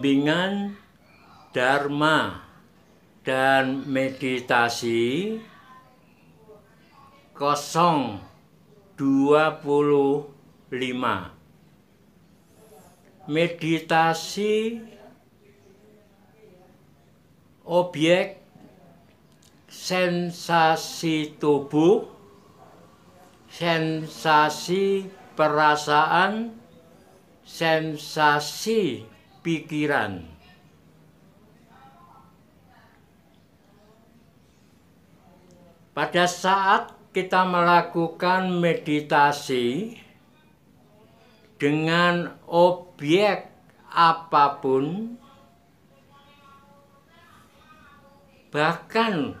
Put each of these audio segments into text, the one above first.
dengan dharma dan meditasi kosong dua puluh lima. Meditasi objek sensasi tubuh sensasi perasaan sensasi pikiran. Pada saat kita melakukan meditasi dengan objek apa pun, bahkan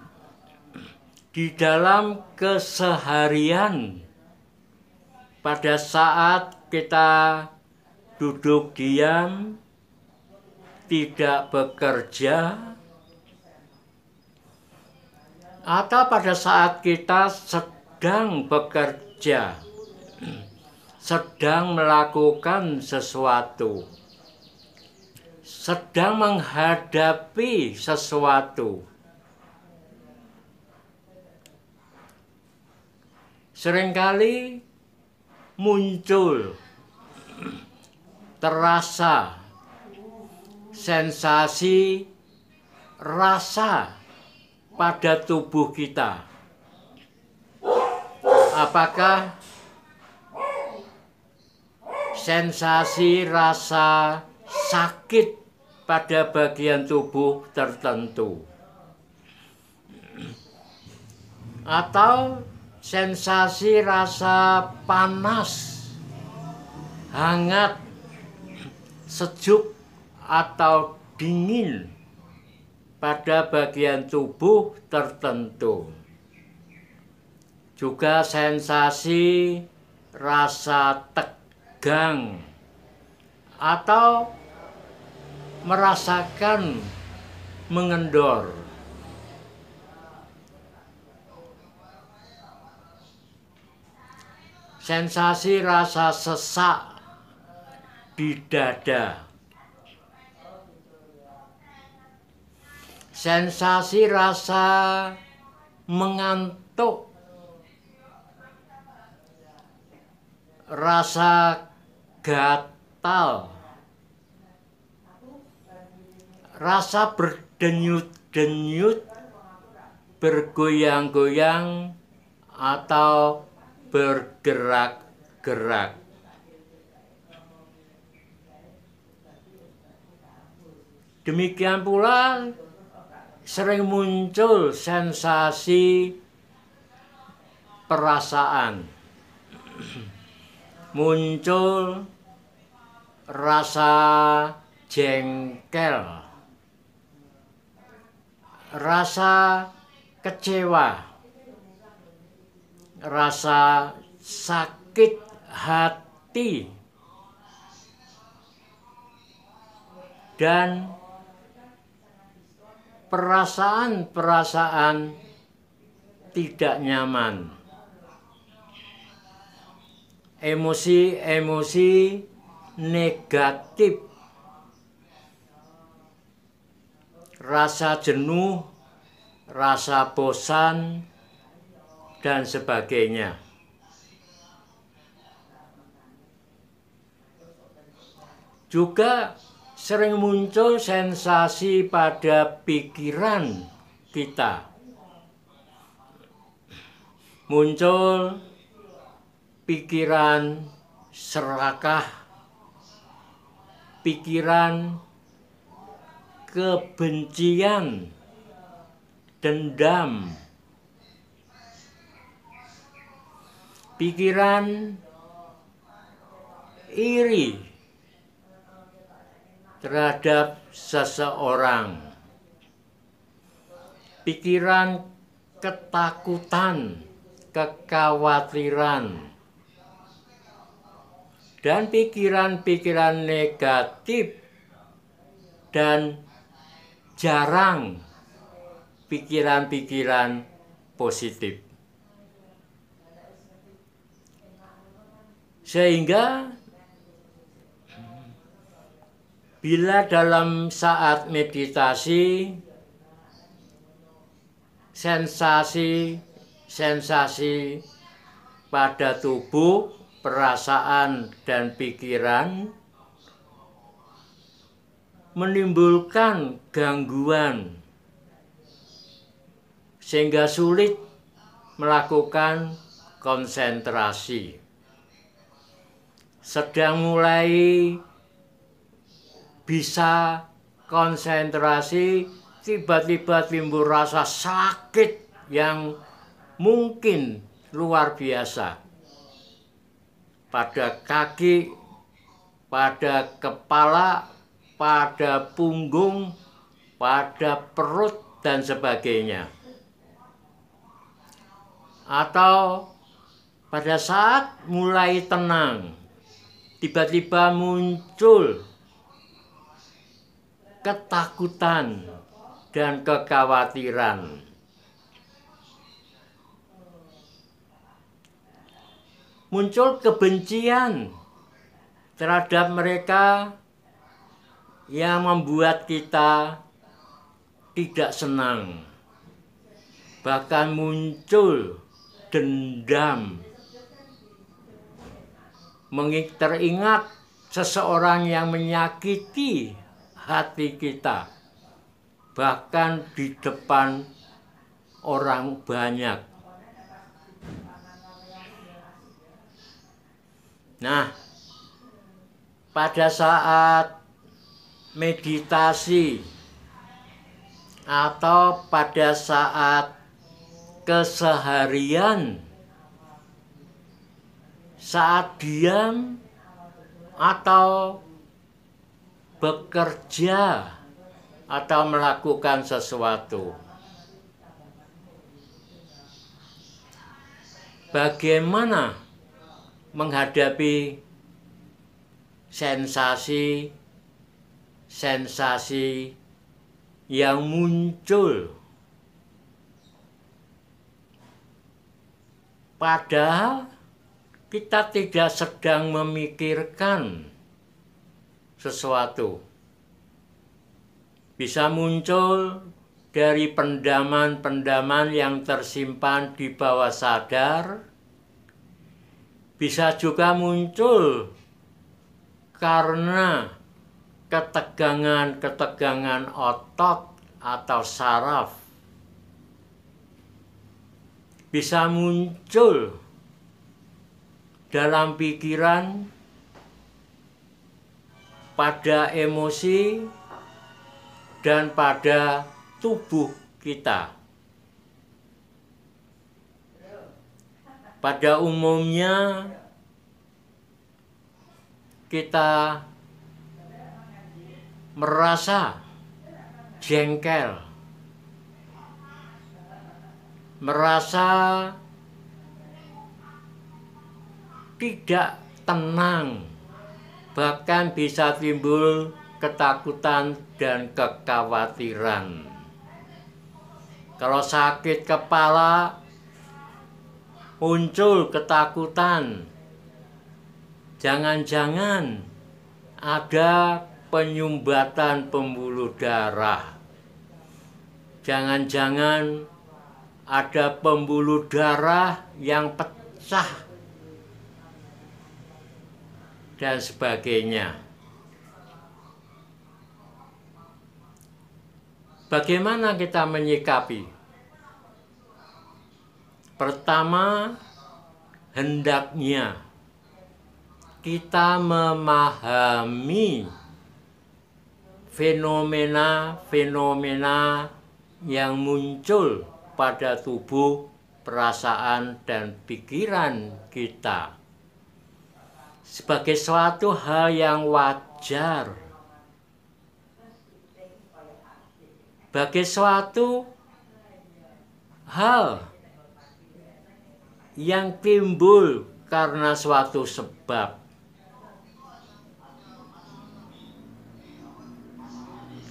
di dalam keseharian, pada saat kita duduk diam, tidak bekerja, atau pada saat kita sedang bekerja, sedang melakukan sesuatu, sedang menghadapi sesuatu. Seringkali muncul, terasa sensasi, rasa pada tubuh kita. Apakah sensasi rasa sakit pada bagian tubuh tertentu? Atau sensasi rasa panas, hangat, sejuk, atau dingin pada bagian tubuh tertentu. Juga sensasi rasa tegang atau merasakan mengendor. Sensasi rasa sesak di dada sensasi rasa mengantuk, rasa gatal, rasa berdenyut-denyut, bergoyang-goyang, atau bergerak-gerak. Demikian pula sering muncul sensasi perasaan. Muncul rasa jengkel. Rasa kecewa. Rasa sakit hati. Dan perasaan-perasaan tidak nyaman. Emosi-emosi negatif. Rasa jenuh, rasa bosan, dan sebagainya. Juga sering muncul sensasi pada pikiran kita. Muncul pikiran serakah, pikiran kebencian, dendam, pikiran iri, terhadap seseorang. Pikiran ketakutan, kekhawatiran, dan pikiran-pikiran negatif dan jarang pikiran-pikiran positif. Sehingga Bila dalam saat meditasi sensasi-sensasi pada tubuh, perasaan dan pikiran menimbulkan gangguan sehingga sulit melakukan konsentrasi. Sedang mulai bisa konsentrasi, tiba-tiba timbul rasa sakit yang mungkin luar biasa pada kaki, pada kepala, pada punggung, pada perut, dan sebagainya. Atau pada saat mulai tenang, tiba-tiba muncul ketakutan dan kekhawatiran. Muncul kebencian terhadap mereka yang membuat kita tidak senang. Bahkan muncul dendam. Teringat seseorang yang menyakiti hati kita. Bahkan di depan orang banyak. Nah, pada saat meditasi atau pada saat keseharian saat diam atau bekerja atau melakukan sesuatu. Bagaimana menghadapi sensasi sensasi yang muncul. Padahal kita tidak sedang memikirkan sesuatu. Bisa muncul dari pendaman-pendaman yang tersimpan di bawah sadar, bisa juga muncul karena ketegangan-ketegangan otot atau saraf bisa muncul dalam pikiran pada emosi dan pada tubuh kita. Pada umumnya kita merasa jengkel, merasa tidak tenang, bahkan bisa timbul ketakutan dan kekhawatiran. Kalau sakit kepala, muncul ketakutan. Jangan-jangan ada penyumbatan pembuluh darah. Jangan-jangan ada pembuluh darah yang pecah dan sebagainya. Bagaimana kita menyikapi? Pertama, hendaknya kita memahami fenomena-fenomena yang muncul pada tubuh, perasaan, dan pikiran kita sebagai suatu hal yang wajar, sebagai suatu hal yang timbul karena suatu sebab.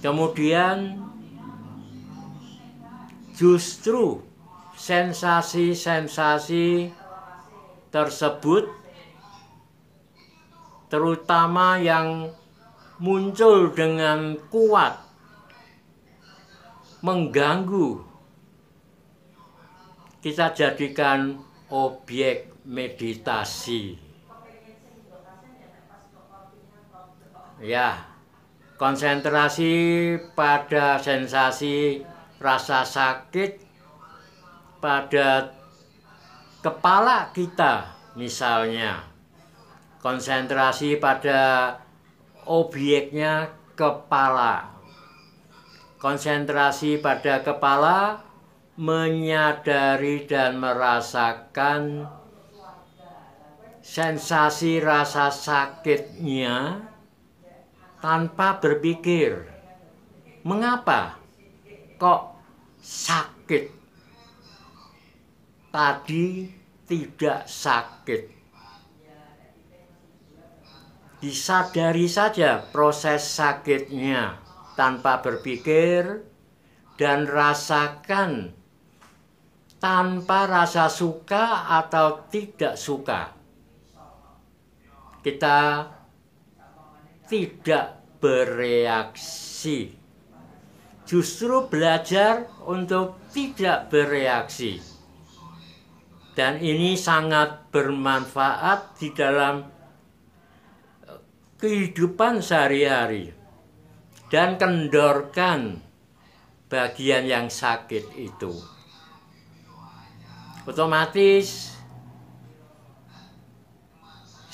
Kemudian justru sensasi-sensasi tersebut terutama yang muncul dengan kuat, mengganggu, kita jadikan objek meditasi. Ya, konsentrasi pada sensasi rasa sakit pada kepala kita misalnya konsentrasi pada objeknya kepala. Konsentrasi pada kepala menyadari dan merasakan sensasi rasa sakitnya tanpa berpikir mengapa kok sakit? Tadi tidak sakit disadari saja proses sakitnya tanpa berpikir dan rasakan tanpa rasa suka atau tidak suka kita tidak bereaksi. Justru belajar untuk tidak bereaksi. Dan ini sangat bermanfaat di dalam kehidupan sehari-hari. Dan kendorkan bagian yang sakit itu. Otomatis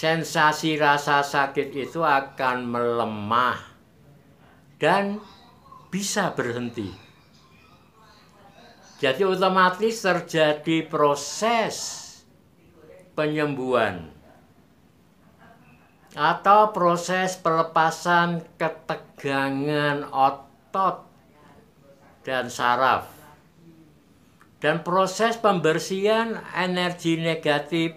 sensasi rasa sakit itu akan melemah dan bisa berhenti. Jadi otomatis terjadi proses penyembuhan atau proses pelepasan ketegangan otot dan saraf dan proses pembersihan energi negatif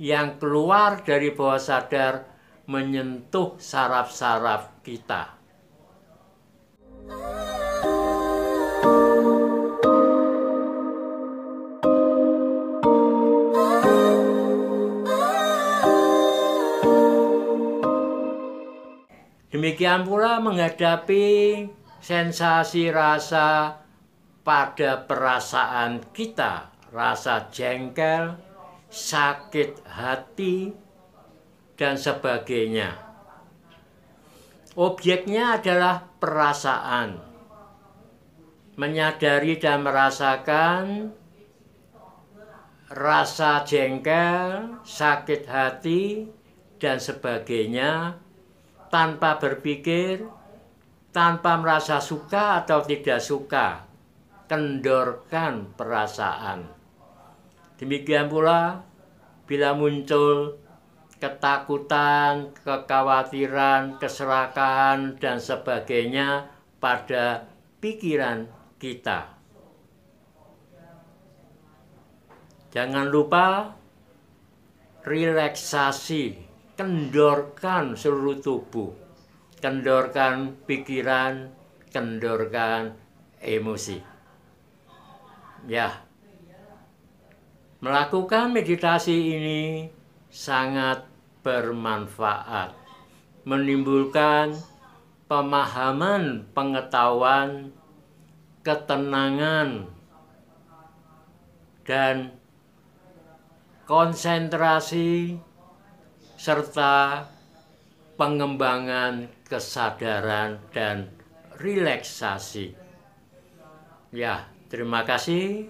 yang keluar dari bawah sadar menyentuh saraf-saraf kita. Demikian pula menghadapi sensasi rasa pada perasaan kita, rasa jengkel, sakit hati, dan sebagainya. Objeknya adalah perasaan. Menyadari dan merasakan rasa jengkel, sakit hati, dan sebagainya tanpa berpikir, tanpa merasa suka atau tidak suka. Kendorkan perasaan. Demikian pula bila muncul ketakutan, kekhawatiran, keserakahan, dan sebagainya pada pikiran kita. Jangan lupa relaksasi, kendorkan seluruh tubuh, kendorkan pikiran, kendorkan emosi. Ya, Melakukan meditasi ini sangat bermanfaat, menimbulkan pemahaman, pengetahuan, ketenangan, dan konsentrasi serta pengembangan kesadaran dan relaksasi. Ya, terima kasih.